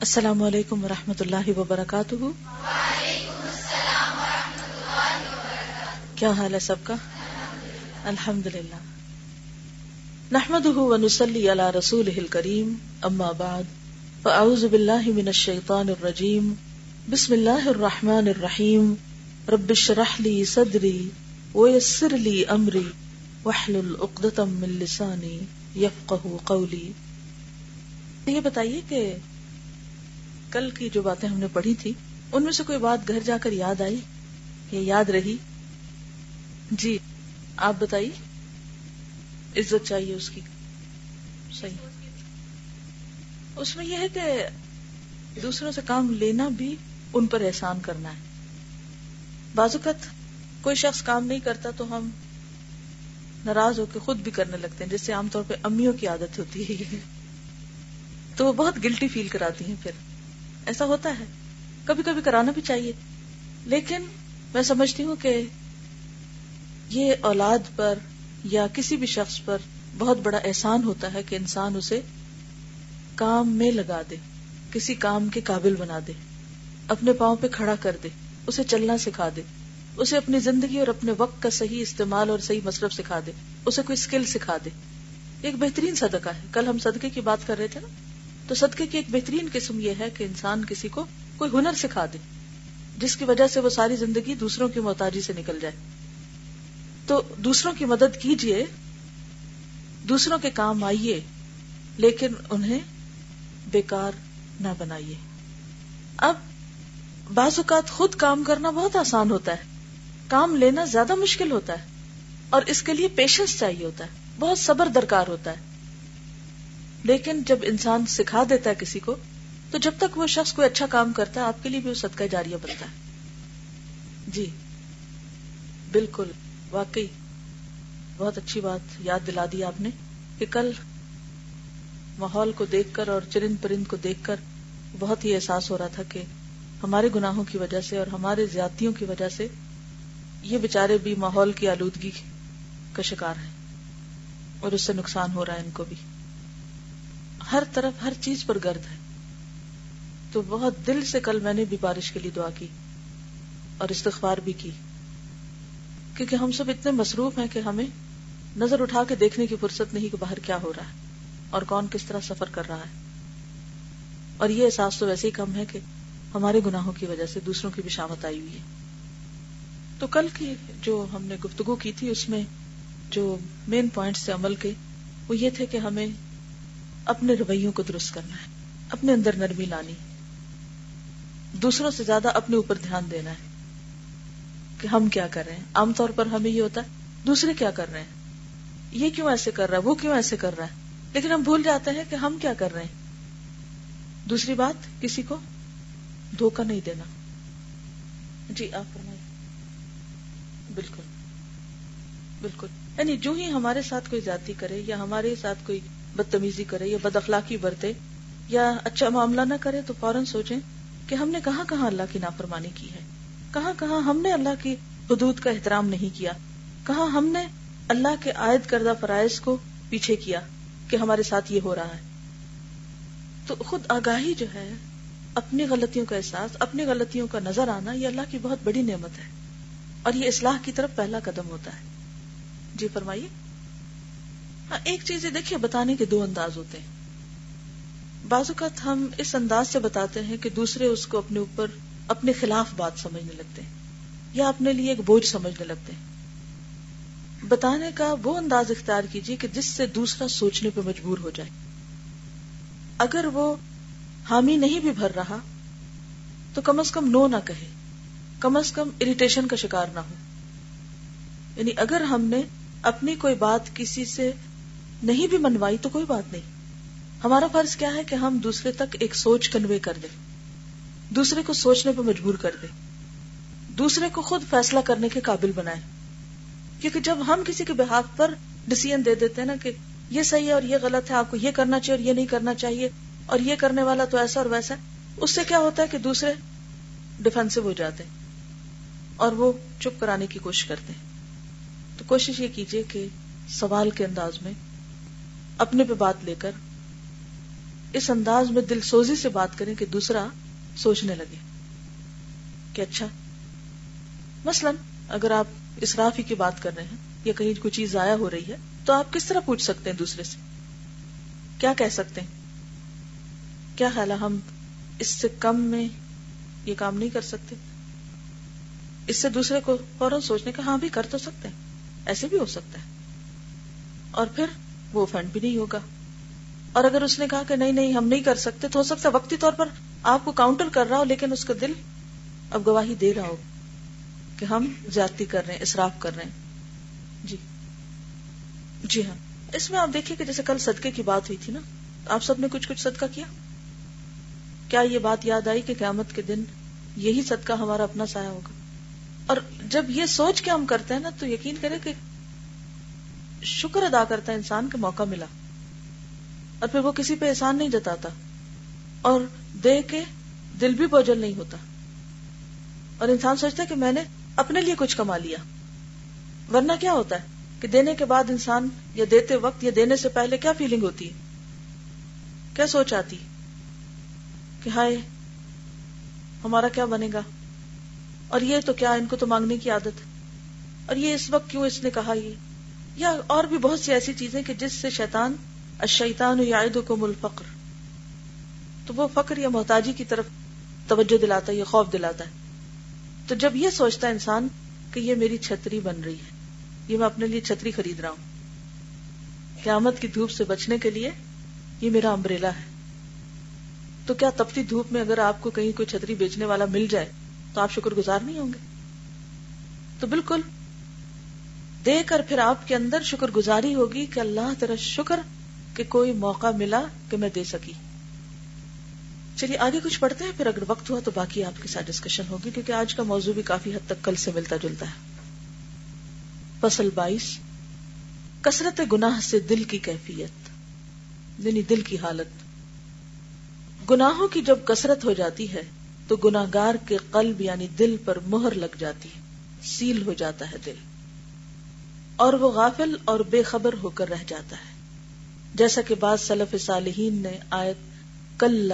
السلام علیکم ورحمۃ اللہ وبرکاتہ۔ کیا حال ہے سب کا؟ الحمد للہ نحمد ونسلی علی رسول کریم اما بعد، فاعوذ باللہ من الشیطان الرجیم، بسم اللہ الرحمن الرحیم، رب اشرح لی صدری ویسر لی امری، واحلل عقدۃ من لسانی یفقهوا قولی۔ یہ بتائیے کہ کل کی جو باتیں ہم نے پڑھی تھی، ان میں سے کوئی بات گھر جا کر یاد آئی یا یاد رہی؟ جی آپ بتائیے۔ عزت چاہیے اس کی۔ صحیح۔ اس میں یہ ہے کہ دوسروں سے کام لینا بھی ان پر احسان کرنا ہے۔ بازوقت کوئی شخص کام نہیں کرتا تو ہم ناراض ہو کے خود بھی کرنے لگتے ہیں، جس سے عام طور پہ امیوں کی عادت ہوتی ہے۔ تو وہ بہت گلٹی فیل کراتی ہیں پھر۔ ایسا ہوتا ہے۔ کبھی کبھی کرانا بھی چاہیے۔ لیکن میں سمجھتی ہوں کہ یہ اولاد پر یا کسی بھی شخص پر بہت بڑا احسان ہوتا ہے کہ انسان اسے کام میں لگا دے، کسی کام کے قابل بنا دے، اپنے پاؤں پہ کھڑا کر دے، اسے چلنا سکھا دے، اسے اپنی زندگی اور اپنے وقت کا صحیح استعمال اور صحیح مصرف سکھا دے، اسے کوئی اسکل سکھا دے۔ ایک بہترین صدقہ ہے۔ کل ہم صدقے کی بات کر رہے تھے نا؟ تو صدقے کی ایک بہترین قسم یہ ہے کہ انسان کسی کو کوئی ہنر سکھا دے، جس کی وجہ سے وہ ساری زندگی دوسروں کی محتاجی سے نکل جائے۔ تو دوسروں کی مدد کیجیے دوسروں کے کام آئیے، لیکن انہیں بیکار نہ بنائیے۔ اب بعض اوقات خود کام کرنا بہت آسان ہوتا ہے۔ کام لینا زیادہ مشکل ہوتا ہے اور اس کے لیے پیشنس چاہیے ہوتا ہے، بہت صبر درکار ہوتا ہے۔ لیکن جب انسان سکھا دیتا ہے کسی کو، تو جب تک وہ شخص کوئی اچھا کام کرتا ہے، آپ کے لیے بھی وہ صدقہ جاریہ بنتا ہے۔ جی بالکل، واقعی۔ بہت اچھی بات یاد دلا دی آپ نے کہ کل ماحول کو دیکھ کر اور چرند پرند کو دیکھ کر بہت ہی احساس ہو رہا تھا کہ ہمارے گناہوں کی وجہ سے اور ہمارے زیادتیوں کی وجہ سے یہ بےچارے بھی ماحول کی آلودگی کا شکار ہیں اور اس سے نقصان ہو رہا ہے ان کو بھی۔ ہر طرف ہر چیز پر گرد ہے۔ تو بہت دل سے کل میں نے بھی بارش کے لیے دعا کی اور استغفار بھی کی۔ کیونکہ ہم سب اتنے مصروف ہیں کہ ہمیں نظر اٹھا کے دیکھنے کی فرصت نہیں کہ باہر کیا ہو رہا ہے اور کون کس طرح سفر کر رہا ہے۔ اور یہ احساس تو ویسے ہی کم ہے کہ ہمارے گناہوں کی وجہ سے دوسروں کی بھی شامت آئی ہوئی ہے۔ تو کل کی جو ہم نے گفتگو کی تھی، اس میں جو مین پوائنٹ سے عمل کے، وہ یہ تھے کہ ہمیں اپنے رویوں کو درست کرنا ہے، اپنے اندر نرمی لانی، دوسروں سے زیادہ اپنے اوپر دھیان دینا ہے کہ ہم کیا کر رہے ہیں۔ عام طور پر ہمیں یہ ہوتا ہے، دوسرے کیا کر رہے ہیں؟ یہ کیوں ایسے کر رہا ہے؟ وہ کیوں ایسے کر رہا ہے؟ لیکن ہم بھول جاتے ہیں کہ ہم کیا کر رہے ہیں۔ دوسری بات، کسی کو دھوکہ نہیں دینا۔ جی آپ فرمائیے۔ بالکل بالکل۔ یعنی جو ہی ہمارے ساتھ کوئی ذاتی کرے یا ہمارے ساتھ کوئی بدتمیزی کرے یا بد اخلاقی برتے یا اچھا معاملہ نہ کرے تو فوراً سوچیں کہ ہم نے کہاں کہاں اللہ کی نافرمانی کی ہے؟ کہاں کہاں ہم نے اللہ کی حدود کا احترام نہیں کیا؟ کہاں ہم نے اللہ کے عائد کردہ فرائض کو پیچھے کیا کہ ہمارے ساتھ یہ ہو رہا ہے؟ تو خود آگاہی جو ہے، اپنی غلطیوں کا احساس، اپنی غلطیوں کا نظر آنا، یہ اللہ کی بہت بڑی نعمت ہے۔ اور یہ اصلاح کی طرف پہلا قدم ہوتا ہے۔ جی فرمائیے۔ ہاں ایک چیز دیکھیے، بتانے کے دو انداز ہوتے ہیں۔ بعض اوقات ہم اس انداز سے بتاتے ہیں کہ دوسرے اس کو اپنے اوپر اپنے خلاف بات سمجھنے لگتے ہیں، یا اپنے لیے ایک بوجھ سمجھنے لگتے ہیں۔ بتانے کا وہ انداز اختیار کیجیے کہ جس سے دوسرا سوچنے پہ مجبور ہو جائے۔ اگر وہ حامی نہیں بھی بھر رہا، تو کم از کم نو نہ کہے۔ کم از کم اریٹیشن کا شکار نہ ہو۔ یعنی اگر ہم نے اپنی کوئی بات کسی سے نہیں بھی منوائی تو کوئی بات نہیں۔ ہمارا فرض کیا ہے کہ ہم دوسرے تک ایک سوچ کنوے کر دیں۔ دوسرے کو سوچنے پہ مجبور کر دیں۔ دوسرے کو خود فیصلہ کرنے کے قابل بنائے کیونکہ جب ہم کسی کے بحاف پر ڈسیزن دے دیتے ہیں نا کہ یہ صحیح ہے اور یہ غلط ہے، آپ کو یہ کرنا چاہیے اور یہ نہیں کرنا چاہیے، اور یہ کرنے والا تو ایسا اور ویسا، اس سے کیا ہوتا ہے کہ دوسرے ڈیفینسو ہو جاتے ہیں اور وہ چپ کرانے کی کوشش کرتے ہیں۔ تو کوشش یہ کیجیے کہ سوال کے انداز میں اپنے پہ بات لے کر اس انداز میں دل سوزی سے بات کریں کہ دوسرا سوچنے لگے کہ اچھا مثلا اگر آپ اسرافی کی بات کر رہے ہیں یا کہیں کوئی چیز ضائع ہو رہی ہے، تو آپ کس طرح پوچھ سکتے ہیں دوسرے سے؟ کیا کہہ سکتے ہیں؟ کیا خیال ہے ہم اس سے کم میں یہ کام نہیں کر سکتے؟ اس سے دوسرے کو فوراً سوچنے کا ہاں بھی کر تو سکتے ہیں، ایسے بھی ہو سکتا ہے۔ اور پھر وہ فنڈ بھی نہیں ہوگا۔ اور اگر اس نے کہا کہ نہیں نہیں، ہم نہیں کر سکتے، تو ہو سکتا ہے وقتی طور پر آپ کو کاؤنٹر کر رہا ہو، لیکن اس کا دل اب گواہی دے رہا ہو کہ ہم زیادتی کر رہے ہیں اصراف کر رہے ہیں۔ جی۔ جی ہاں۔ اس میں آپ دیکھیے کہ جیسے کل صدقے کی بات ہوئی تھی نا، آپ سب نے کچھ کچھ صدقہ کیا؟ کیا یہ بات یاد آئی کہ قیامت کے دن یہی صدقہ ہمارا اپنا سایہ ہوگا؟ اور جب یہ سوچ کے ہم کرتے ہیں نا، تو یقین کرے کہ شکر ادا کرتا ہے انسان کا موقع ملا اور پھر وہ کسی پہ احسان نہیں جتاتا اور دے کے دل بھی بوجھل نہیں ہوتا اور انسان سوچتا ہے کہ میں نے اپنے لیے کچھ کما لیا ورنہ کیا ہوتا ہے کہ دینے کے بعد انسان یا دیتے وقت یا دینے سے پہلے کیا فیلنگ ہوتی ہے؟ کیا سوچ آتی کہ ہائے، ہمارا کیا بنے گا؟ اور یہ تو کیا ان کو تو مانگنے کی عادت اور یہ اس وقت کیوں اس نے کہا یہ؟ یا اور بھی بہت سی ایسی چیزیں کہ جس سے شیطان الشیطان یعدکم الفقر، تو وہ فقر یا محتاجی کی طرف توجہ دلاتا ہے یا خوف دلاتا ہے۔ تو جب یہ سوچتا ہے انسان کہ یہ میری چھتری بن رہی ہے، یہ میں اپنے لیے چھتری خرید رہا ہوں، قیامت کی دھوپ سے بچنے کے لیے یہ میرا امبریلا ہے۔ تو کیا تپتی دھوپ میں اگر آپ کو کہیں کوئی چھتری بیچنے والا مل جائے تو آپ شکر گزار نہیں ہوں گے؟ تو بالکل دے کر پھر آپ کے اندر شکر گزاری ہوگی کہ اللہ تیرا شکر کہ کوئی موقع ملا کہ میں دے سکی۔ چلیے، آگے کچھ پڑھتے ہیں، پھر اگر وقت ہوا تو باقی آپ کے ساتھ ڈسکشن ہوگی، کیونکہ آج کا موضوع بھی کافی حد تک کل سے ملتا جلتا ہے۔ فصل بائیس، کثرت گناہ سے دل کی کیفیت یعنی دل کی حالت۔ گناہوں کی جب کثرت ہو جاتی ہے تو گناگار کے قلب یعنی دل پر مہر لگ جاتی ہے، سیل ہو جاتا ہے دل۔ اور وہ غافل اور بے خبر ہو کر رہ جاتا ہے۔ جیسا کہ بعض سلف صالحین نے آیت کل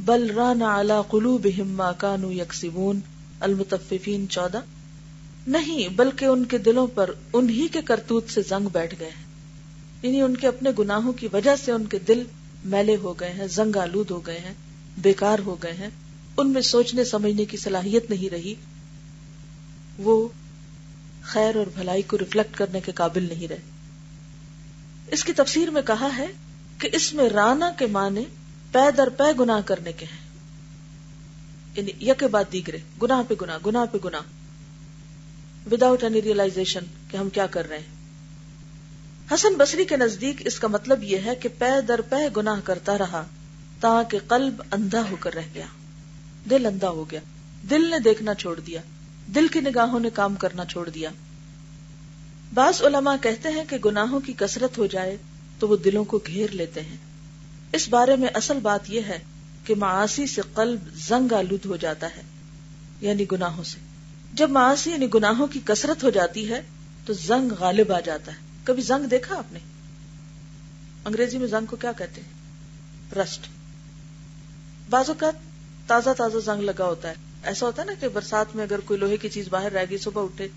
بل رانا اعلی قلوب ما کانو یکسبون، المتففین چودہ، نہیں، بلکہ ان کے دلوں پر انہی کے کرتوت سے زنگ بیٹھ گئے ہیں۔ یعنی ان کے اپنے گناہوں کی وجہ سے ان کے دل میلے ہو گئے ہیں، زنگ آلود ہو گئے ہیں، بیکار ہو گئے ہیں۔ ان میں سوچنے، سمجھنے کی صلاحیت نہیں رہی۔ وہ خیر اور بھلائی کو ریفلیکٹ کرنے کے قابل نہیں رہے۔ اس کی تفسیر میں کہا ہے کہ اس میں رانا کے معنی پے در پے گنا کرنے کے ہیں۔ یعنی یک بات دیگرے گنا پہ گنا گنا پہ گنا وداؤٹ اینی ریئلائزیشن کہ ہم کیا کر رہے ہیں۔ حسن بصری کے نزدیک اس کا مطلب یہ ہے کہ پے در پے گناہ کرتا رہا تاکہ قلب اندھا ہو کر رہ گیا۔ دل اندھا ہو گیا۔ دل نے دیکھنا چھوڑ دیا۔ دل کی نگاہوں نے کام کرنا چھوڑ دیا۔ بعض علماء کہتے ہیں کہ گناہوں کی کثرت ہو جائے تو وہ دلوں کو گھیر لیتے ہیں۔ اس بارے میں اصل بات یہ ہے کہ معاشی سے قلب زنگ آلود ہو جاتا ہے یعنی گناہوں سے۔ جب معاشی یعنی گناہوں کی کثرت ہو جاتی ہے تو زنگ غالب آ جاتا ہے۔ کبھی زنگ دیکھا آپ نے؟ انگریزی میں زنگ کو کیا کہتے ہیں؟ رسٹ۔ بعض اوقات تازہ تازہ زنگ لگا ہوتا ہے۔ ایسا ہوتا ہے نا کہ برسات میں اگر کوئی لوہے کی چیز باہر رہ گئی، صبح اٹھے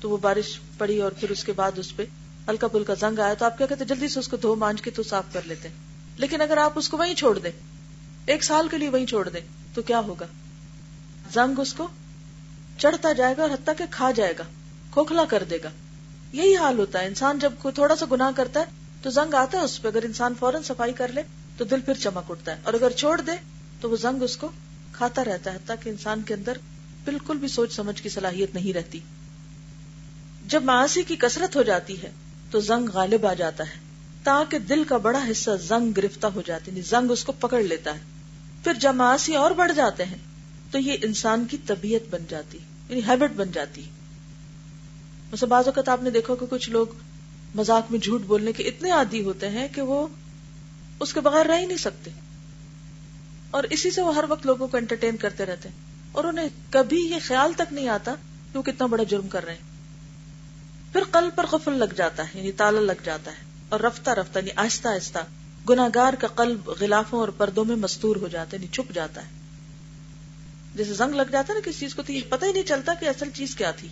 تو وہ بارش پڑی اور پھر اس کے بعد اس پہ ہلکا پھلکا زنگ آیا تو آپ کیا کہتے جلدی سے اس کو دھو، مانج کے تو صاف کر لیتے لیکن اگر آپ اس کو وہیں چھوڑ دیں، ایک سال کے لیے وہیں چھوڑ دیں، تو کیا ہوگا؟ زنگ اس کو چڑھتا جائے گا اور حتیٰ کہ کھا جائے گا، کھوکھلا کر دے گا۔ یہی حال ہوتا ہے۔ انسان جب کوئی تھوڑا سا گناہ کرتا ہے تو زنگ آتا ہے اس پہ۔ اگر انسان فوراً صفائی کر لے تو دل پھر چمک اٹھتا ہے۔ اور اگر چھوڑ دے تو وہ زنگ اس کو کھاتا رہتا ہے تاکہ انسان کے اندر بالکل بھی سوچ سمجھ کی صلاحیت نہیں رہتی۔ جب معاشی کی کثرت ہو جاتی ہے تو زنگ غالب آ جاتا ہے، تاکہ دل کا بڑا حصہ زنگ گرفتہ ہو جاتی یعنی زنگ اس کو پکڑ لیتا ہے۔ پھر جب معاشی اور بڑھ جاتے ہیں تو یہ انسان کی طبیعت بن جاتی یعنی ہیبٹ بن جاتی۔ ویسے بعض اوقات آپ نے دیکھا کہ کچھ لوگ مزاق میں جھوٹ بولنے کے اتنے عادی ہوتے ہیں کہ وہ اس کے بغیر رہ ہی نہیں سکتے۔ اور اسی سے وہ ہر وقت لوگوں کو انٹرٹین کرتے رہتے ہیں۔ اور انہیں کبھی یہ خیال تک نہیں آتا کہ وہ کتنا بڑا جرم کر رہے ہیں۔ پھر قلب پر قفل لگ جاتا ہے یعنی تالا لگ جاتا ہے اور رفتہ رفتہ یعنی آہستہ آہستہ گناگار کا قلب غلافوں اور پردوں میں مستور ہو جاتا ہے یعنی چھپ جاتا ہے۔ جیسے زنگ لگ جاتا ہے نا کسی چیز کو پتہ ہی نہیں چلتا کہ اصل چیز کیا تھی۔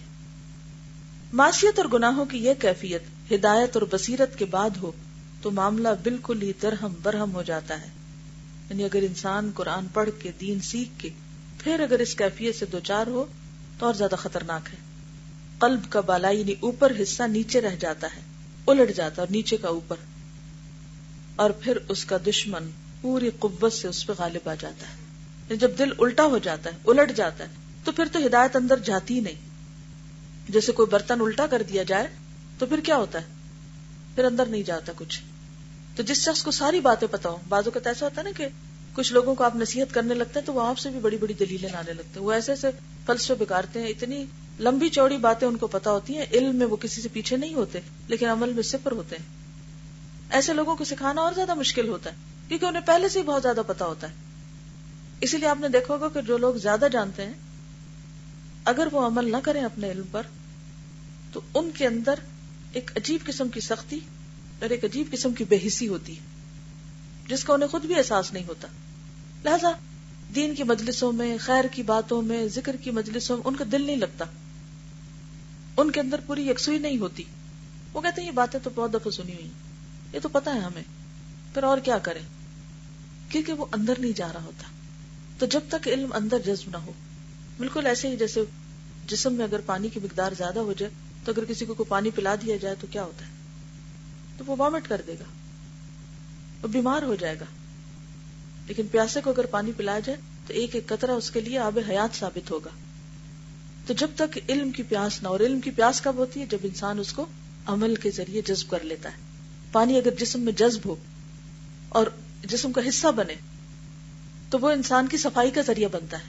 معاشیت اور گناہوں کی یہ کیفیت، ہدایت اور بصیرت کے بعد ہو، تو معاملہ بالکل ہی درہم برہم ہو جاتا ہے۔ یعنی اگر انسان قرآن پڑھ کے، دین سیکھ کے، پھر اگر اس کیفیت سے دوچار ہو، تو اور زیادہ خطرناک ہے۔ قلب کا بالائی یعنی اوپر حصہ نیچے رہ جاتا ہے، الٹ جاتا اور نیچے کا اوپر۔ اور پھر اس کا دشمن پوری قوت سے اس پہ غالب آ جاتا ہے۔ یعنی جب دل الٹا ہو جاتا ہے، الٹ جاتا ہے، تو پھر تو ہدایت اندر جاتی نہیں۔ جیسے کوئی برتن الٹا کر دیا جائے، تو پھر کیا ہوتا ہے؟ پھر اندر نہیں جاتا کچھ۔ تو جس شخص کو ساری باتیں پتا ہو بازو کا ایسا ہوتا ہے نا کہ کچھ لوگوں کو آپ نصیحت کرنے لگتے ہیں تو وہ آپ سے بھی بڑی بڑی دلیلیں لانے لگتے ہیں۔ وہ ایسے ایسے فلسفے بگاڑتے ہیں، اتنی لمبی چوڑی باتیں ان کو پتا ہوتی ہیں۔ علم میں وہ کسی سے پیچھے نہیں ہوتے، لیکن عمل میں صفر ہوتے ہیں۔ ایسے لوگوں کو سکھانا اور زیادہ مشکل ہوتا ہے، کیونکہ انہیں پہلے سے ہی بہت زیادہ پتا ہوتا ہے۔ اسی لیے آپ نے دیکھا ہوگا کہ جو لوگ زیادہ جانتے ہیں، اگر وہ عمل نہ کریں اپنے علم پر، تو ان کے اندر ایک عجیب قسم کی سختی اور ایک عجیب قسم کی بے حسی ہوتی ہے، جس کا انہیں خود بھی احساس نہیں ہوتا۔ لہذا، دین کی مجلسوں میں، خیر کی باتوں میں، ذکر کی مجلسوں میں ان کا دل نہیں لگتا۔ ان کے اندر پوری یکسوئی نہیں ہوتی۔ وہ کہتے ہیں، یہ باتیں تو بہت دفعہ سنی ہوئی یہ تو پتا ہے ہمیں۔ پھر اور کیا کریں؟ کیونکہ وہ اندر نہیں جا رہا ہوتا۔ تو جب تک علم اندر جذب نہ ہو، بالکل ایسے ہی جیسے جسم میں اگر پانی کی مقدار زیادہ ہو جائے، تو اگر کسی کو پانی پلا دیا جائے تو کیا ہوتا ہے؟ تو وہ وامٹ کر دے گا وہ بیمار ہو جائے گا۔ لیکن پیاسے کو اگر پانی پلایا جائے تو ایک ایک قطرہ اس کے لیے آب حیات ثابت ہوگا۔ تو جب تک علم کی پیاس نہ اور علم کی پیاس کب ہوتی ہے؟ جب انسان اس کو عمل کے ذریعے جذب کر لیتا ہے۔ پانی اگر جسم میں جذب ہو اور جسم کا حصہ بنے، تو وہ انسان کی صفائی کا ذریعہ بنتا ہے۔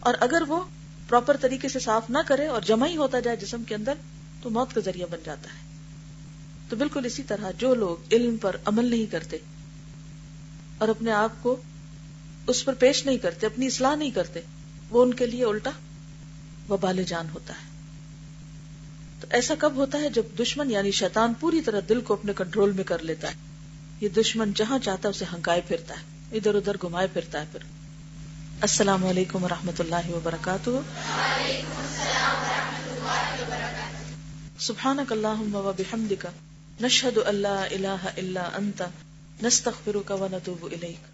اور اگر وہ پراپر طریقے سے صاف نہ کرے اور جمع ہی ہوتا جائے جسم کے اندر، تو موت کا ذریعہ بن جاتا ہے۔ تو بالکل اسی طرح جو لوگ علم پر عمل نہیں کرتے اور اپنے آپ کو اس پر پیش نہیں کرتے، اپنی اصلاح نہیں کرتے، وہ ان کے لیے الٹا وبال جان ہوتا ہے۔ تو ایسا کب ہوتا ہے جب دشمن یعنی شیطان پوری طرح دل کو اپنے کنٹرول میں کر لیتا ہے؟ یہ دشمن جہاں چاہتا ہے اسے ہنکائے پھرتا ہے، ادھر ادھر گھمائے پھرتا ہے پھر۔ السلام علیکم و رحمۃ اللہ وبرکاتہ۔ سبحانک اللہم و بحمدک۔ نشہد اللہ الہ الا انت نستغفرک و نتوب الیک.